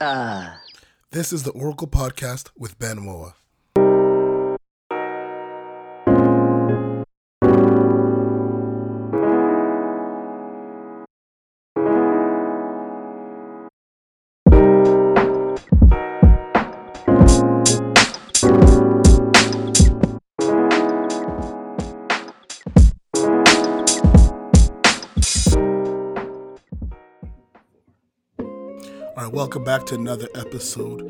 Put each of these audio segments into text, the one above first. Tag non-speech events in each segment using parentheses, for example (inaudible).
Ah. This is the Auricle Podcast with Ben Moa. Welcome back to another episode.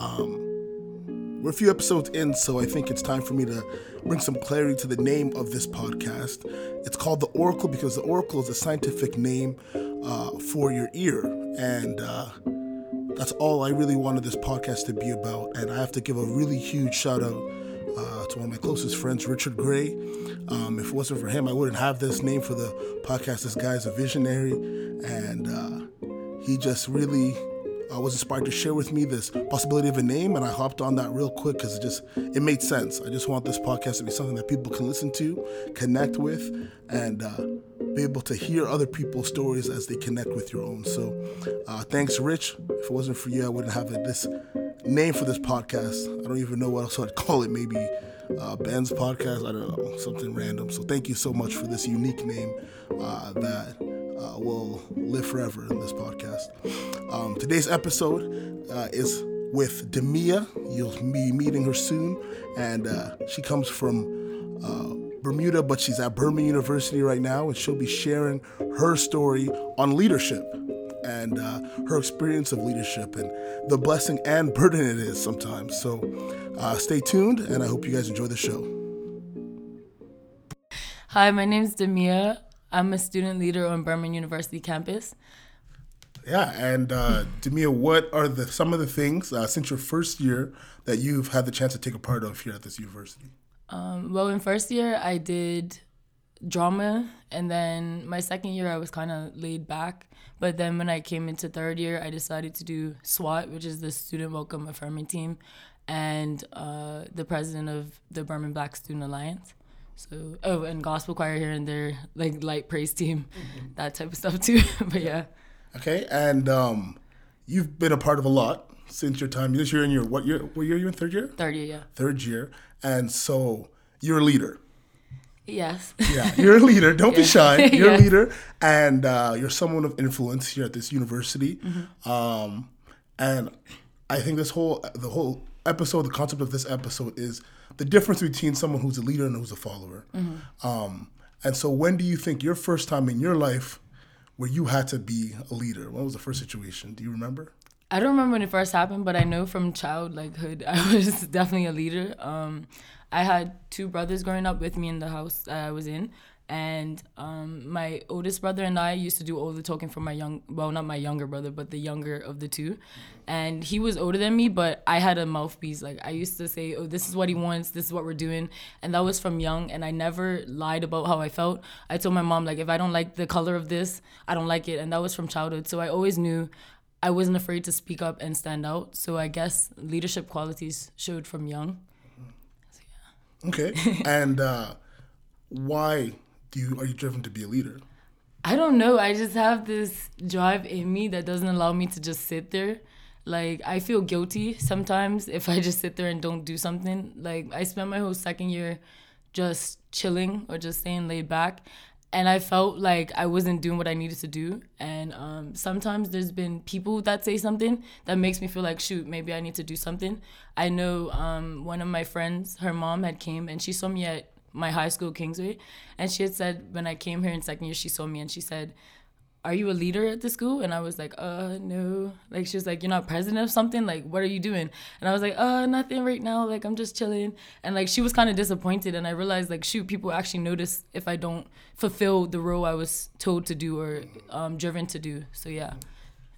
Um, we're a few episodes in, so I think it's time for me to bring some clarity to the name of this podcast. It's called the Auricle because the Auricle is a scientific name uh, for your ear, and uh, that's all I really wanted this podcast to be about. And I have to give a really huge shout out uh, to one of my closest friends, Richard Gray. Um, if it wasn't for him, I wouldn't have this name for the podcast. This guy's a visionary, and uh, he just really uh, was inspired to share with me this possibility of a name, and I hopped on that real quick because it just it made sense. I just want this podcast to be something that people can listen to, connect with, and uh, be able to hear other people's stories as they connect with your own. So, uh, thanks, Rich. If it wasn't for you, I wouldn't have this name for this podcast. I don't even know what else I'd (laughs) call it. Maybe uh, Ben's podcast. I don't know, something random. So, thank you so much for this unique name uh, that uh, will live forever in this podcast. Um, today's episode uh, is with De'Meah. You'll be meeting her soon, and uh, she comes from uh, Bermuda, but she's at Birmingham University right now, and she'll be sharing her story on leadership and uh, her experience of leadership and the blessing and burden it is sometimes. So uh, stay tuned, and I hope you guys enjoy the show. Hi, my name is De'Meah. I'm a student leader on Burman University campus. Yeah, and uh, De'Meah, what are the some of the things uh, since your first year that you've had the chance to take a part of here at this university? Um, well, in first year, I did drama, and then my second year, I was kind of laid back. But then when I came into third year, I decided to do SWAT, which is the Student Welcome Affirming Team, and uh, the president of the Burman Black Student Alliance. So, oh, and gospel choir here and there, like light praise team, that type of stuff too. (laughs) but yeah. Okay, and um, you've been a part of a lot since your time. This year in your what year? What year are you in? Third year. Third year, yeah. Third year, and so you're a leader. Yes. Yeah, you're a leader. (laughs) Don't be shy. (laughs) You're Yeah. a leader, and uh, you're someone of influence here at this university. Mm-hmm. Um, and I think this whole the whole episode, the concept of this episode is the difference between someone who's a leader and who's a follower. Mm-hmm. Um, and so, when do you think your first time in your life where you had to be a leader? What was the first situation? Do you remember? I don't remember when it first happened, but I know from child like hood, (laughs) I was definitely a leader. Um, I had two brothers growing up with me in the house that I was in, and um, my oldest brother and I used to do all the talking for my young, well, not my younger brother, but the younger of the two, and he was older than me, but I had a mouthpiece. Like I used to say, "Oh, this is what he wants. This is what we're doing," and that was from young. And I never lied about how I felt. I told my mom like, if I don't like the color of this, I don't like it, and that was from childhood. So I always knew I wasn't afraid to speak up and stand out. So I guess leadership qualities showed from young. Okay, (laughs) and uh, why do you are you driven to be a leader? I don't know. I just have this drive in me that doesn't allow me to just sit there. Like I feel guilty sometimes if I just sit there and don't do something. Like I spent my whole second year just chilling or just staying laid back. And I felt like I wasn't doing what I needed to do. And um, sometimes there's been people that say something that makes me feel like, shoot, maybe I need to do something. I know um, one of my friends, her mom had came and she saw me at my high school, Kingsway. And she had said, when I came here in second year, she saw me and she said, are you a leader at the school? And I was like, uh, no. Like, she was like, you're not president of something? Like, what are you doing? And I was like, uh, nothing right now. Like, I'm just chilling. And like, she was kind of disappointed. And I realized, like, shoot, people actually notice if I don't fulfill the role I was told to do or um, driven to do. So, yeah,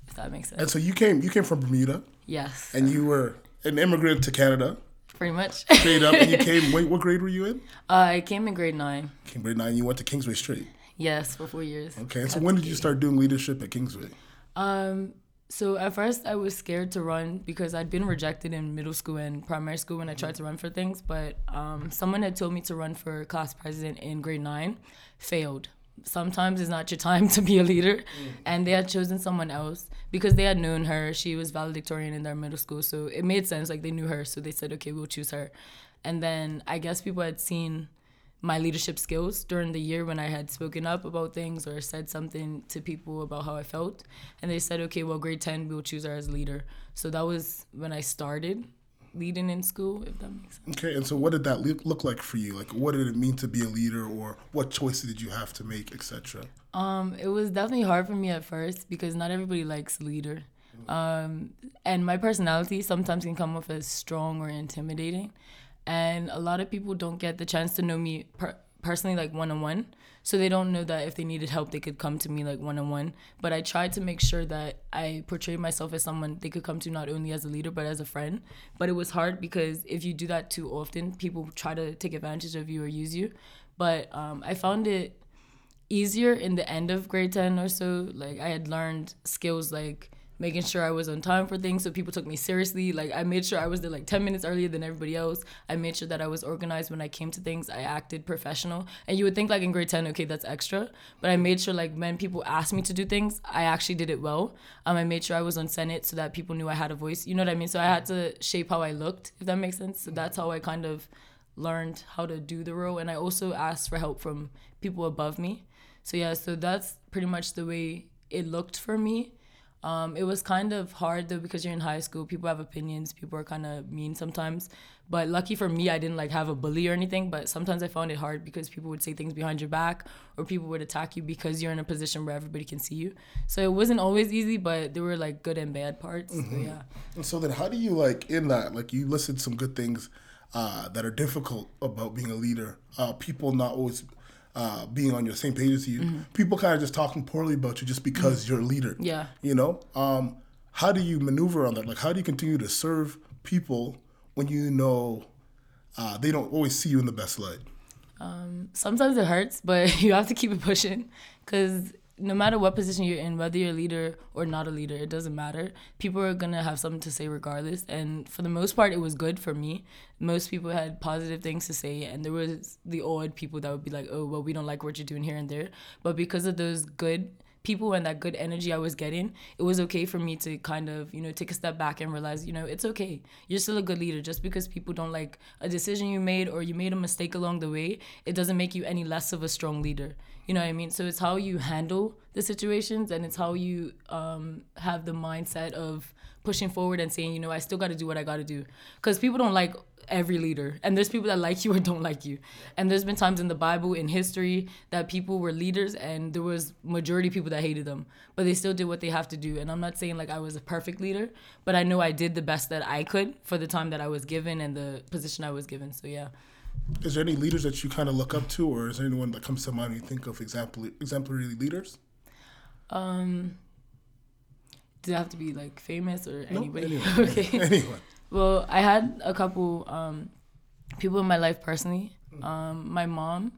if that makes sense. And so you came you came from Bermuda, yes, and you were an immigrant to Canada. Pretty much. Straight up, and you (laughs) came. Wait, what grade were you in? uh, I came in grade nine. Came grade nine. You went to Kingsway Street. Yes, for four years. Okay. And so when did you start doing leadership at Kingsway? Um, so at first I was scared to run because I'd been rejected in middle school and primary school when I tried to run for things. But um, someone had told me to run for class president in grade nine, failed. Sometimes it's not your time to be a leader. Mm. And they had chosen someone else because they had known her. She was valedictorian in their middle school. So it made sense. Like they knew her. So they said, okay, we'll choose her. And then I guess people had seen my leadership skills during the year when I had spoken up about things or said something to people about how I felt. And they said, okay, well, grade 10, we'll choose her as leader. So that was when I started leading in school, if that makes sense. Okay, and so what did that look like for you? Like, what did it mean to be a leader, or what choices did you have to make, etc.? Um, it was definitely hard for me at first because not everybody likes leader, um, and my personality sometimes can come off as strong or intimidating, and a lot of people don't get the chance to know me per- personally, like one on one so they don't know that if they needed help they could come to me like one on one but i tried to make sure that i portrayed myself as someone they could come to not only as a leader but as a friend. But it was hard because if you do that too often people try to take advantage of you or use you. But um, i found it easier in the end of grade 10 or so. Like i had learned skills like making sure I was on time for things so people took me seriously. Like I made sure I was there like 10 minutes earlier than everybody else. I made sure that I was organized when I came to things. I acted professional. And you would think like in grade 10, okay, that's extra. But I made sure like when people asked me to do things, I actually did it well. Um, I made sure I was on Senate so that people knew I had a voice. You know what I mean? So I had to shape how I looked, if that makes sense. So that's how I kind of learned how to do the role. And I also asked for help from people above me. So yeah, so that's pretty much the way it looked for me um, it was kind of hard though because you're in high school. People have opinions. People are kind of mean sometimes. But lucky for me, I didn't like have a bully or anything. But sometimes I found it hard because people would say things behind your back, or people would attack you because you're in a position where everybody can see you. So it wasn't always easy, but there were like good and bad parts. Mm-hmm. So, yeah. And so then, how do you like in that? Like you listed some good things uh, that are difficult about being a leader. Uh, people not always uh, being on your same page as you. Mm-hmm. People kind of just talking poorly about you just because mm-hmm. you're a leader. Yeah. You know, um, how do you maneuver on that? Like, how do you continue to serve people when you know uh, they don't always see you in the best light? Um, sometimes it hurts, but (laughs) you have to keep it pushing because no matter what position you're in, whether you're a leader or not a leader, it doesn't matter. People are gonna have something to say regardless. And for the most part, it was good for me. Most people had positive things to say, and there was the odd people that would be like, "Oh, well, we don't like what you're doing here and there." But because of those good people and that good energy I was getting, it was okay for me to kind of, you know, take a step back and realize, you know, it's okay. You're still a good leader. Just because people don't like a decision you made or you made a mistake along the way, it doesn't make you any less of a strong leader. You know what I mean? So it's how you handle the situations and it's how you um, have the mindset of pushing forward and saying, you know, I still got to do what I got to do. Because people don't like every leader. And there's people that like you or don't like you. And there's been times in the Bible, in history, that people were leaders and there was majority people that hated them. But they still did what they have to do. And I'm not saying like I was a perfect leader, but I know I did the best that I could for the time that I was given and the position I was given. So yeah. Is there any leaders that you kind of look up to, or is there anyone that comes to mind when you think of example, exemplary leaders? Um, does it have to be like famous or anybody? Nope, anyone. (laughs) okay. Anyone. Well, I had a couple um, people in my life personally. Um, my mom,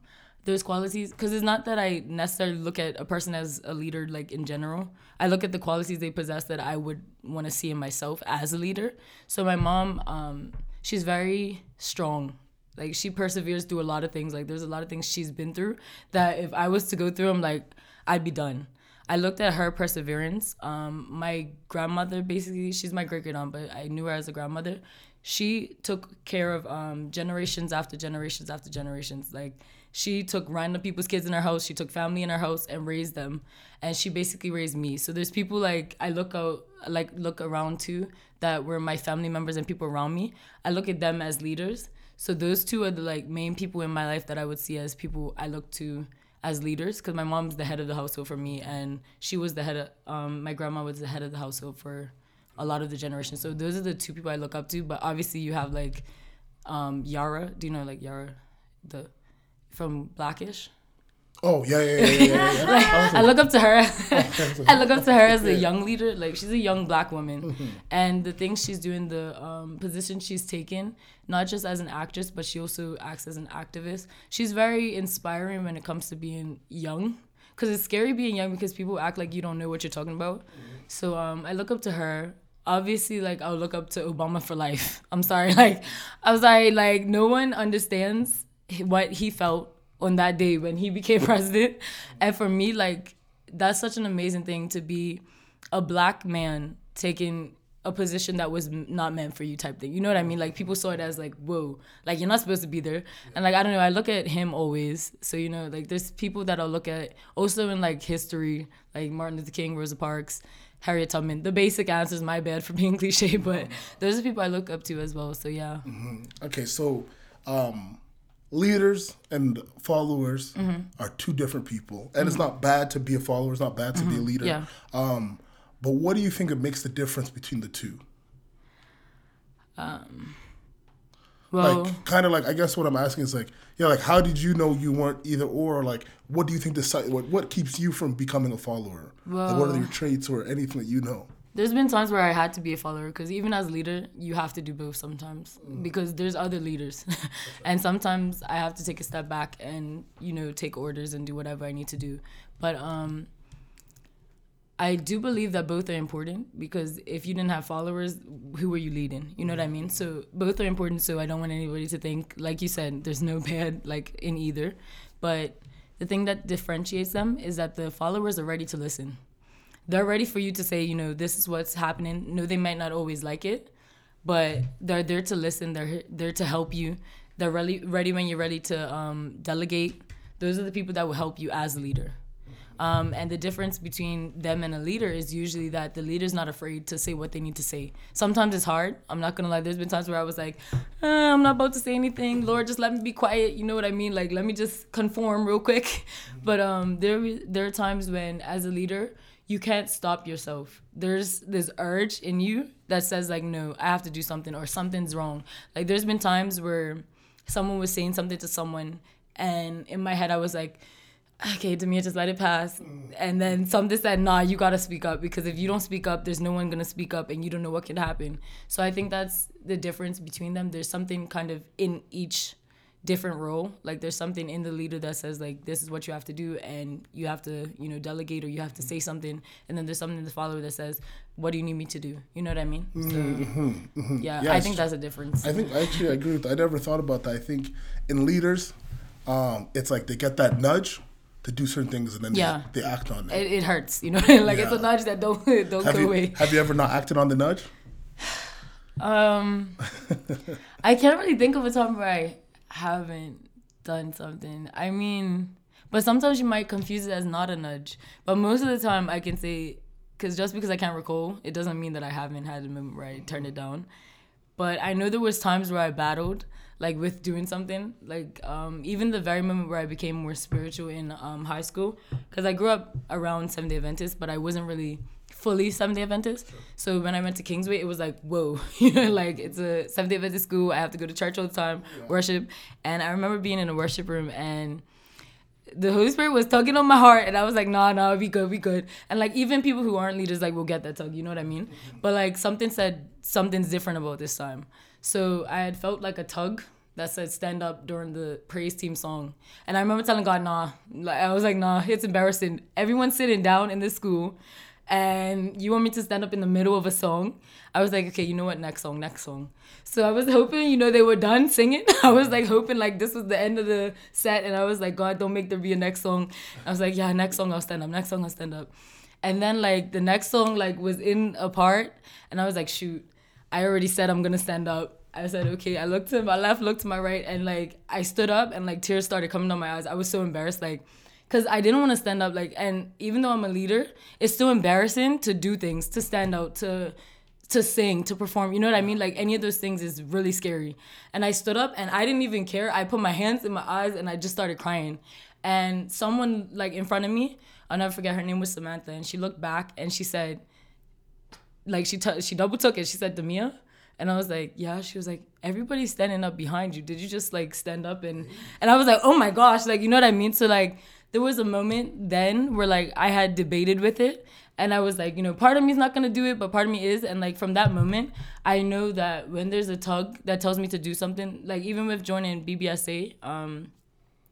those qualities, because it's not that I necessarily look at a person as a leader, like in general. I look at the qualities they possess that I would want to see in myself as a leader. So my mom, um, she's very strong. Like she perseveres through a lot of things. Like there's a lot of things she's been through that if I was to go through them, like I'd be done. I looked at her perseverance. Um, my grandmother, basically, she's my great great aunt, but I knew her as a grandmother. She took care of um, generations after generations after generations. Like she took random people's kids in her house. She took family in her house and raised them, and she basically raised me. So there's people like I look out, like look around to that were my family members and people around me. I look at them as leaders. So those two are the like main people in my life that I would see as people I look to as leaders because my mom's the head of the household for me and she was the head of um, my grandma was the head of the household for a lot of the generation so those are the two people i look up to but obviously you have like um, yara. Do you know like yara the from blackish Oh yeah, yeah, yeah, yeah. yeah. like, I look up to her. (laughs) I look up to her as a young leader. Like she's a young black woman, mm-hmm. and the things she's doing, the um, position she's taken, not just as an actress, but she also acts as an activist. She's very inspiring when it comes to being young, because it's scary being young because people act like you don't know what you're talking about. Mm-hmm. So um, I look up to her. Obviously, like I'll look up to Obama for life. I'm sorry, (laughs) like I'm sorry, like no one understands what he felt on that day when he (laughs) became president. And for me, like that's such an amazing thing to be a black man taking a position that was not meant for you type thing. You know what I mean? Like people saw it as like, whoa, like you're not supposed to be there. And like I don't know, I look at him always. So you know, like there's people that I'll look at also in like history, like Martin Luther King, Rosa Parks, Harriet Tubman. The basic answer is my bad for being (laughs) cliche, but those are people I look up to as well. So yeah. Mm-hmm. Okay, so um, leaders and followers mm-hmm. are two different people, and mm-hmm. it's not bad to be a follower. It's not bad to be a mm-hmm. leader. Yeah. Um, but what do you think it makes the difference between the two? Um, well, like kind of like I guess what I'm asking is like, yeah, like how did you know you weren't either or? Like, what do you think the what what keeps you from becoming a follower? Well, like, what are your traits or anything that you know? There's been times where I had to be a follower because even as a leader, you have to do both sometimes mm. because there's other leaders, (laughs) and sometimes I have to take a step back and you know take orders and do whatever I need to do. But um, I do believe that both are important because if you didn't have followers, who were you leading? You know what I mean? So both are important. So I don't want anybody to think, like you said, there's no bad like in either. But the thing that differentiates them is that the followers are ready to listen. They're ready for you to say, you know, this is what's happening. No, they might not always like it, but they're there to listen. They're there to help you. They're really ready when you're ready to um, delegate. Those are the people that will help you as a leader. Um, and the difference between them and a leader is usually that the leader's not afraid to say what they need to say. Sometimes it's hard. I'm not gonna lie. There's been times where I was like, eh, I'm not about to say anything. Lord, just let me be quiet. You know what I mean? Like, let me just conform real quick. (laughs) But um, there there are times when, as a leader, you can't stop yourself. There's this urge in you that says like, no, I have to do something or something's wrong. Like, there's been times where someone was saying something to someone, and in my head I was like okay, De'Meah, just let it pass. And then something said, nah, you gotta speak up because if you don't speak up, there's no one gonna speak up and you don't know what could happen. So I think that's the difference between them. There's something kind of in each different role. Like there's something in the leader that says like this is what you have to do and you have to, you know, delegate or you have to say something. And then there's something in the follower that says, What do you need me to do? You know what I mean? So mm-hmm, mm-hmm. yeah, yes. I think that's a difference. I think actually I agree with. I never thought about that. I think in leaders, um, it's like they get that nudge to do certain things and then yeah. they, they act on it. it. It, hurts, you know. (laughs) like yeah. it's a nudge that don't (laughs) don't have go you, away. Have you ever not acted on the nudge? (sighs) Um, (laughs) I can't really think of a time where I haven't done something. I mean, but sometimes you might confuse it as not a nudge. But most of the time, I can say, because just because I can't recall, it doesn't mean that I haven't had a moment where I turned it down. But I know there was times where I battled like with doing something like um, even the very moment where i became more spiritual in um, high school because i grew up around seventh day adventist but i wasn't really fully seventh day adventist so when i went to kingsway it was like whoa (laughs) you know like it's a seventh day adventist school i have to go to church all the time yeah. worship and i remember being in a worship room and the Holy Spirit was tugging on my heart, and I was like, nah, nah, be good, be good. And like, even people who aren't leaders, like, will get that tug, you know what I mean? Mm-hmm. But like, something said something's different about this time. So I had felt like a tug that said stand up during the praise team song. And I remember telling God, nah. Like I was like, nah, it's embarrassing. Everyone's sitting down in this school and you want me to stand up in the middle of a song. I was like, okay, you know what? Next song, next song. So I was (laughs) hoping, you know, they were done singing. (laughs) I was like hoping like this was the end of the set and I was like, God, don't make there be a next song. I was like, yeah, next song I'll stand up. Next song I'll stand up. And then like the next song like was in a part and I was like, shoot, I already said I'm gonna stand up. I said, okay. I looked to my left, looked to my right, and like I stood up and like tears started coming down my eyes. I was so embarrassed, like, cause I didn't want to stand up. Like, and even though I'm a leader, it's still embarrassing to do things, to stand out, to to sing, to perform. You know what I mean? Like any of those things is really scary. And I stood up and I didn't even care. I put my hands in my eyes and I just started crying. And someone like in front of me, I'll never forget. Her name was Samantha, and she looked back and she said, like she t- she double took it. She said, De'Meah and I was like, yeah. She was like, everybody's standing up behind you. Did you just like stand up and and I was like, oh my gosh, like you know what I mean? So like there was a moment then where like I had debated with it and I was like, you know, part of me is not gonna do it, but part of me is. And like from that moment, I know that when there's a tug that tells me to do something, like even with joining BBSA, um,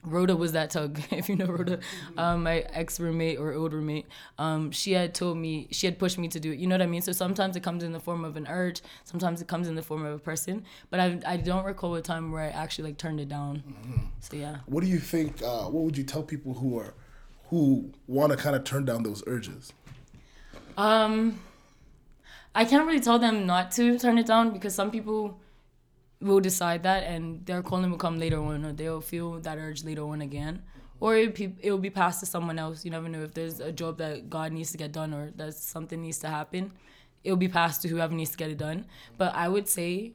Rhoda was that tug, (laughs) if you know Rhoda, um, my ex roommate or old roommate. Um, she had told me, she had pushed me to do it. You know what I mean? So sometimes it comes in the form of an urge, sometimes it comes in the form of a person. But I, I don't recall a time where I actually like turned it down. Mm-hmm. So yeah. What do you think? Uh, what would you tell people who are, who want to kind of turn down those urges? Um, I can't really tell them not to turn it down because some people will decide that and their calling will come later on or they'll feel that urge later on again. Or it will be passed to someone else. You never know. If there's a job that god needs to get done or that something needs to happen it'll be passed to whoever needs to get it done. But i would say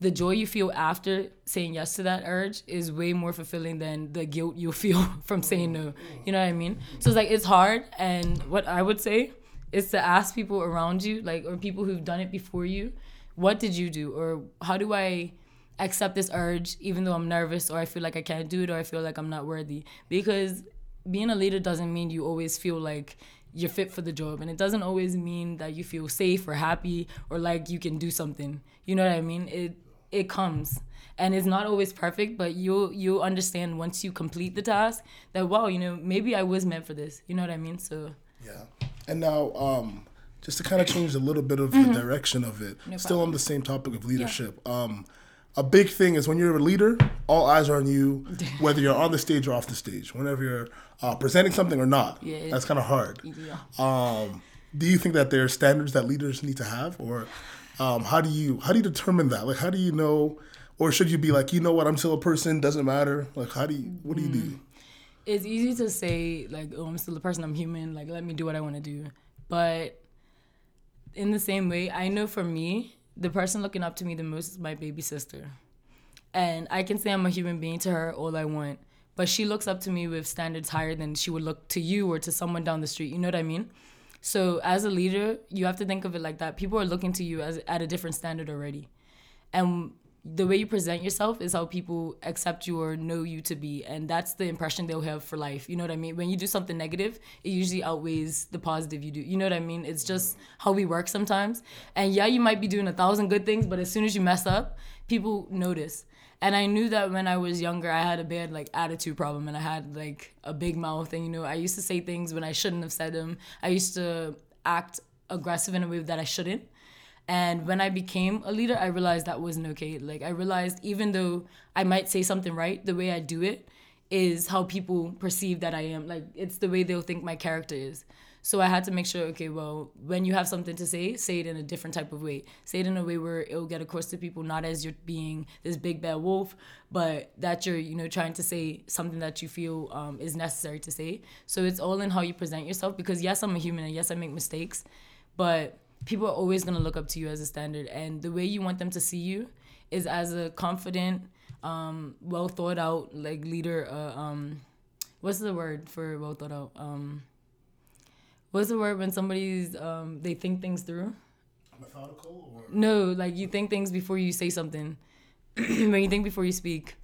the joy you feel after saying yes to that urge is way more fulfilling than the guilt you (laughs) feel from saying no. You know what i mean? So it's like it's hard and what i would say is to ask people around you like or people who've done it before you what did you do? Or how do i accept this urge even though i'm nervous or i feel like i can't do it or i feel like i'm not worthy. Because being a leader doesn't mean you always feel like you're fit for the job. And it doesn't always mean that you feel safe or happy or like you can do something. You know what i mean? It it comes. And it's not always perfect but you'll you'll understand once you complete the task that wow you know maybe i was meant for this. You know what i mean? So yeah. And now um just to kind of change a little bit of mm-hmm. the direction of it, no still on the same topic of leadership. Yeah. Um, a big thing is when you're a leader, all eyes are on you, (laughs) whether you're on the stage or off the stage. Whenever you're uh, presenting something or not, yeah, that's kind of hard. Yeah. Um, do you think that there are standards that leaders need to have, or um, how do you how do you determine that? Like, how do you know, or should you be like, you know what, I'm still a person, doesn't matter. Like, how do you what do you do? Mm. It's easy to say like, oh, I'm still a person, I'm human. Like, let me do what I want to do, but in the same way, I know for me, the person looking up to me the most is my baby sister. And I can say I'm a human being to her all I want, but she looks up to me with standards higher than she would look to you or to someone down the street. You know what I mean? So as a leader, you have to think of it like that. People are looking to you as at a different standard already. And the way you present yourself is how people accept you or know you to be and that's the impression they'll have for life you know what i mean? When you do something negative it usually outweighs the positive you do you know what i mean? It's just how we work sometimes. And yeah you might be doing a thousand good things but as soon as you mess up people notice. And i knew that when i was younger i had a bad like attitude problem and i had like a big mouth and you know i used to say things when i shouldn't have said them. I used to act aggressive in a way that i shouldn't and when I became a leader, I realized that wasn't okay. Like, I realized even though I might say something right, the way I do it is how people perceive that I am. Like, it's the way they'll think my character is. So I had to make sure, okay, well, when you have something to say, say it in a different type of way. Say it in a way where it'll get across to people, not as you're being this big bad wolf, but that you're, you know, trying to say something that you feel um, is necessary to say. So it's all in how you present yourself because yes, I'm a human and yes, I make mistakes, but people are always going to look up to you as a standard and the way you want them to see you is as a confident um, well thought out like leader uh, um, what's the word for well thought out um, what's the word when somebody's um, they think things through methodical or no like you think things before you say something (clears throat) when you think before you speak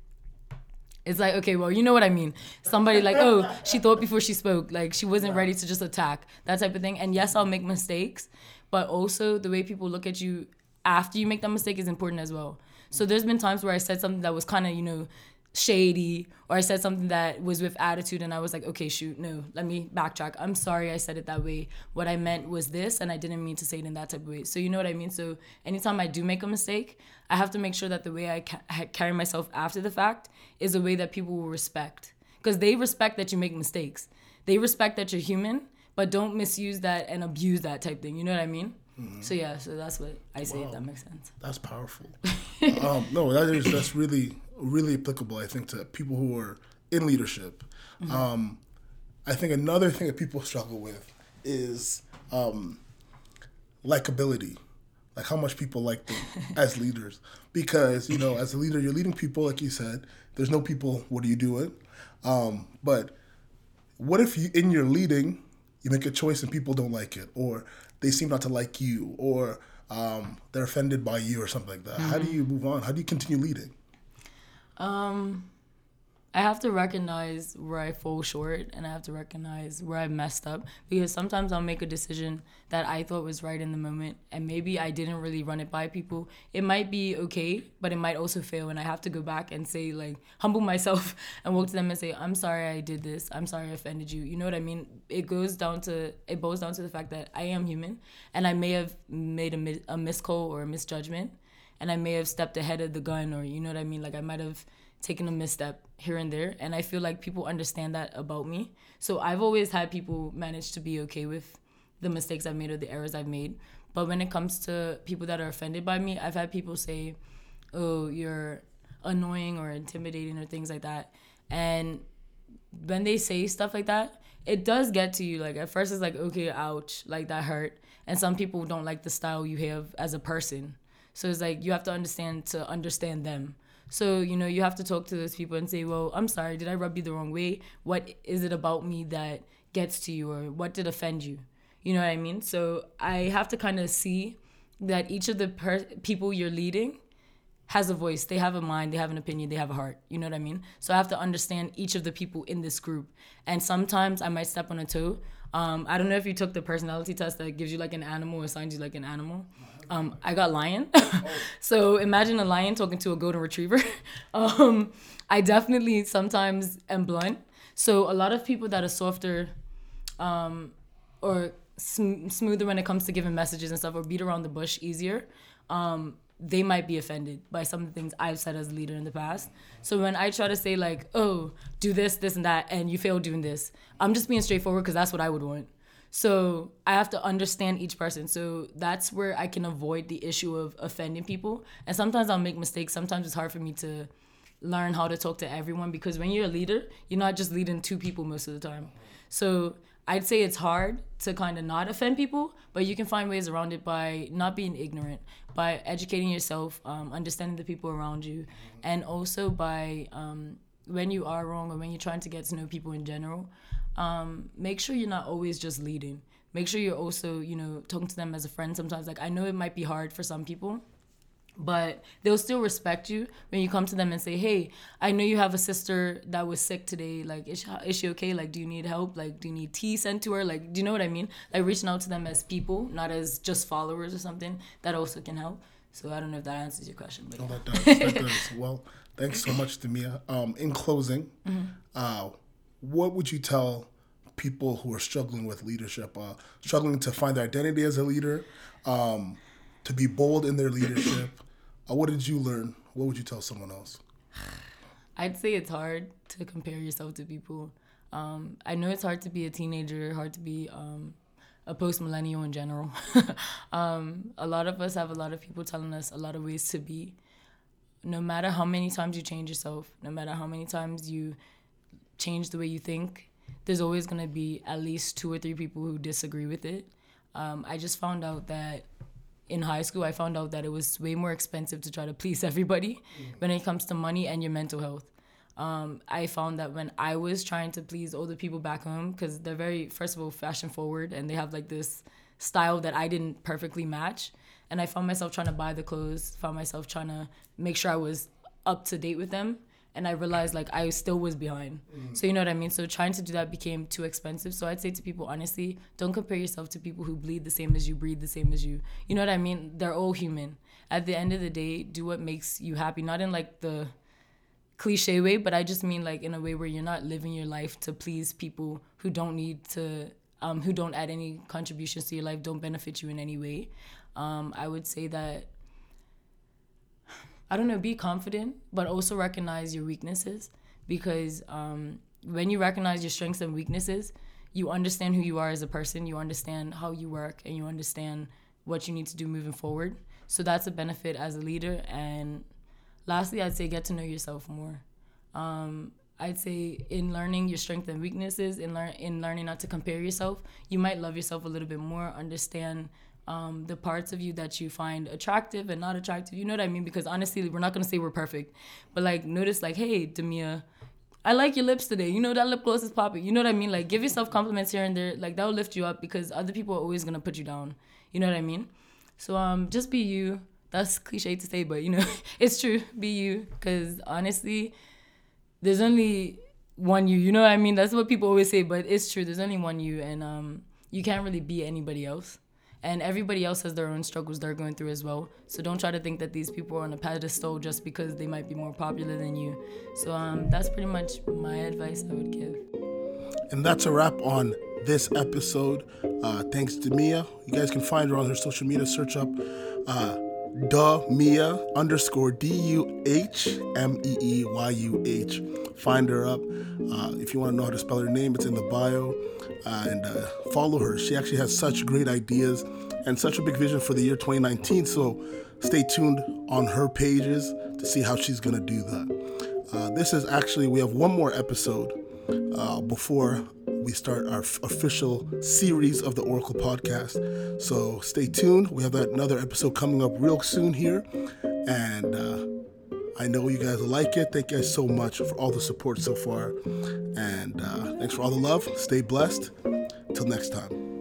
it's like, okay, well, you know what I mean. Somebody like, oh, she thought before she spoke. Like she wasn't ready to just attack. That type of thing. And yes, I'll make mistakes, but also the way people look at you after you make that mistake is important as well. So there's been times where I said something that was kind of, you know, shady or I said something that was with attitude and I was like, okay, shoot, no, let me backtrack. I'm sorry I said it that way. What I meant was this and I didn't mean to say it in that type of way. So you know what I mean? So anytime I do make a mistake, I have to make sure that the way I ca- carry myself after the fact is a way that people will respect because they respect that you make mistakes. They respect that you're human but don't misuse that and abuse that type thing. You know what I mean? Mm-hmm. So yeah, so that's what I say wow. if that makes sense. That's powerful. (laughs) um, no, that is that's really really applicable. I think to people who are in leadership. Mm-hmm. Um, I think another thing that people struggle with is um, likability, like how much people like them (laughs) as leaders. Because you know, as a leader, you're leading people, like you said. There's no people. What are you doing? Um, but what if you, in your leading, you make a choice and people don't like it, or they seem not to like you, or um, they're offended by you, or something like that. Mm-hmm. How do mm-hmm. you move on? How do you continue leading? Um, I have to recognize where I fall short and I have to recognize where I messed up because sometimes I'll make a decision that I thought was right in the moment and maybe I didn't really run it by people. It might be okay, but it might also fail and I have to go back and say like humble (laughs) myself and walk to them and say I'm sorry I did this. I'm sorry I offended you. You know what I mean? It goes down to it boils down to the fact that I am human and I may have made a, a miscall or a misjudgment and I may have stepped ahead of the gun or you know what I mean? Like I might have taken a misstep here and there and i feel like people understand that about me. So i've always had people manage to be okay with the mistakes i've made or the errors i've made. But when it comes to people that are offended by me i've had people say oh you're annoying or intimidating or things like that. And when they say stuff like that it does get to you. Like at first it's like okay ouch like that hurt. And some people don't like the style you have as a person. So it's like you have to understand to understand them so, you know, you have to talk to those people and say, well, I'm sorry, did I rub you the wrong way? What is it about me that gets to you or what did offend you? You know what I mean? So I have to kind of see that each of the per- people you're leading has a voice, they have a mind, they have an opinion, they have a heart. You know what I mean? So I have to understand each of the people in this group. And sometimes I might step on a toe. Um, I don't know if you took the personality test that gives you like an animal, assigns you like an animal. Um, I got lion. (laughs) so imagine a lion talking to a golden retriever. (laughs) um, I definitely sometimes am blunt. So a lot of people that are softer um, or sm- smoother when it comes to giving messages and stuff or beat around the bush easier, um, they might be offended by some of the things I've said as a leader in the past. So when I try to say like, oh, do this, this, and that, and you fail doing this, I'm just being straightforward because that's what I would want. So I have to understand each person. So that's where I can avoid the issue of offending people. And sometimes I'll make mistakes. Sometimes it's hard for me to learn how to talk to everyone because when you're a leader, you're not just leading two people most of the time. So I'd say it's hard to kind of not offend people, but you can find ways around it by not being ignorant, by educating yourself, um, understanding the people around you, and also by um, when you are wrong or when you're trying to get to know people in general, um, make sure you're not always just leading. Make sure you're also, you know, talking to them as a friend sometimes. Like, I know it might be hard for some people, but they'll still respect you when you come to them and say, "Hey, I know you have a sister that was sick today. Like, is she, is she okay? Like, do you need help? Like, do you need tea sent to her? Like, do you know what I mean? Like, reaching out to them as people, not as just followers or something. That also can help. So I don't know if that answers your question, but oh, that does. that does. (laughs) Well, thanks so much, Damia. Um, in closing, mm-hmm. uh, what would you tell people who are struggling with leadership, uh, struggling to find their identity as a leader, um, to be bold in their leadership? (clears throat) Uh, what did you learn? What would you tell someone else? (sighs) I'd say it's hard to compare yourself to people. Um, I know it's hard to be a teenager, hard to be um, a post millennial in general. (laughs) um, a lot of us have a lot of people telling us a lot of ways to be. No matter how many times you change yourself, no matter how many times you change the way you think, there's always going to be at least two or three people who disagree with it. Um, I just found out that in high school, I found out that it was way more expensive to try to please (laughs) everybody mm. when it comes to money and your mental health. Um, I found that when I was trying to please older people back home, because they're very, first of all, fashion forward and they have like this style that I didn't perfectly match. And I found myself trying to buy the clothes, found myself trying to make sure I was up to date with them and I realized like I still was behind. Mm-hmm. So you know what I mean? So trying to do that became too expensive. So I'd say to people honestly, don't compare yourself to people who bleed the same as you, breathe the same as you. You know what I mean? They're all human. At the end of the day, do what makes you happy, not in like the cliche way, but I just mean like in a way where you're not living your life to please people who don't need to um, who don't add any contributions to your life, don't benefit you in any way. Um, I would say that I don't know, be confident, but also recognize your weaknesses because um, when you recognize your strengths and weaknesses, you understand who you are as a person, you understand how you work, and you understand what you need to do moving forward. So that's a benefit as a leader. And lastly, I'd say get to know yourself more. Um, I'd say in learning your strengths and weaknesses, in learn in learning not to compare yourself, you might love yourself a little bit more, understand um, the parts of you that you find attractive and not attractive. You know what I mean? Because honestly, we're not gonna say we're perfect, but like notice like, hey, De'Meah, I like your lips today. You know that lip gloss is popping. You know what I mean? Like give yourself compliments here and there. Like that will lift you up because other people are always gonna put you down. You know what I mean? So um, just be you. That's cliche to say, but you know (laughs) it's true. Be you, because honestly, there's only one you. You know what I mean? That's what people always say, but it's true. There's only one you, and um, you can't really be anybody else. And everybody else has their own struggles they're going through as well. So don't try to think that these people are on a pedestal just because they might be more popular than you. So um, that's pretty much my advice I would give. And that's a wrap on this episode. Uh, thanks to Mia. You guys can find her on her social media. Search up uh, Duh Mia underscore D U H M E E Y U H. Find her up. Uh, if you want to know how to spell her name, it's in the bio. Uh, and uh, follow her. She actually has such great ideas and such a big vision for the year 2019. So stay tuned on her pages to see how she's going to do that. Uh, this is actually, we have one more episode uh, before we start our f- official series of the Auricle podcast. So stay tuned. We have another episode coming up real soon here. And uh, I know you guys will like it. Thank you guys so much for all the support so far. And uh, thanks for all the love. Stay blessed. Till next time.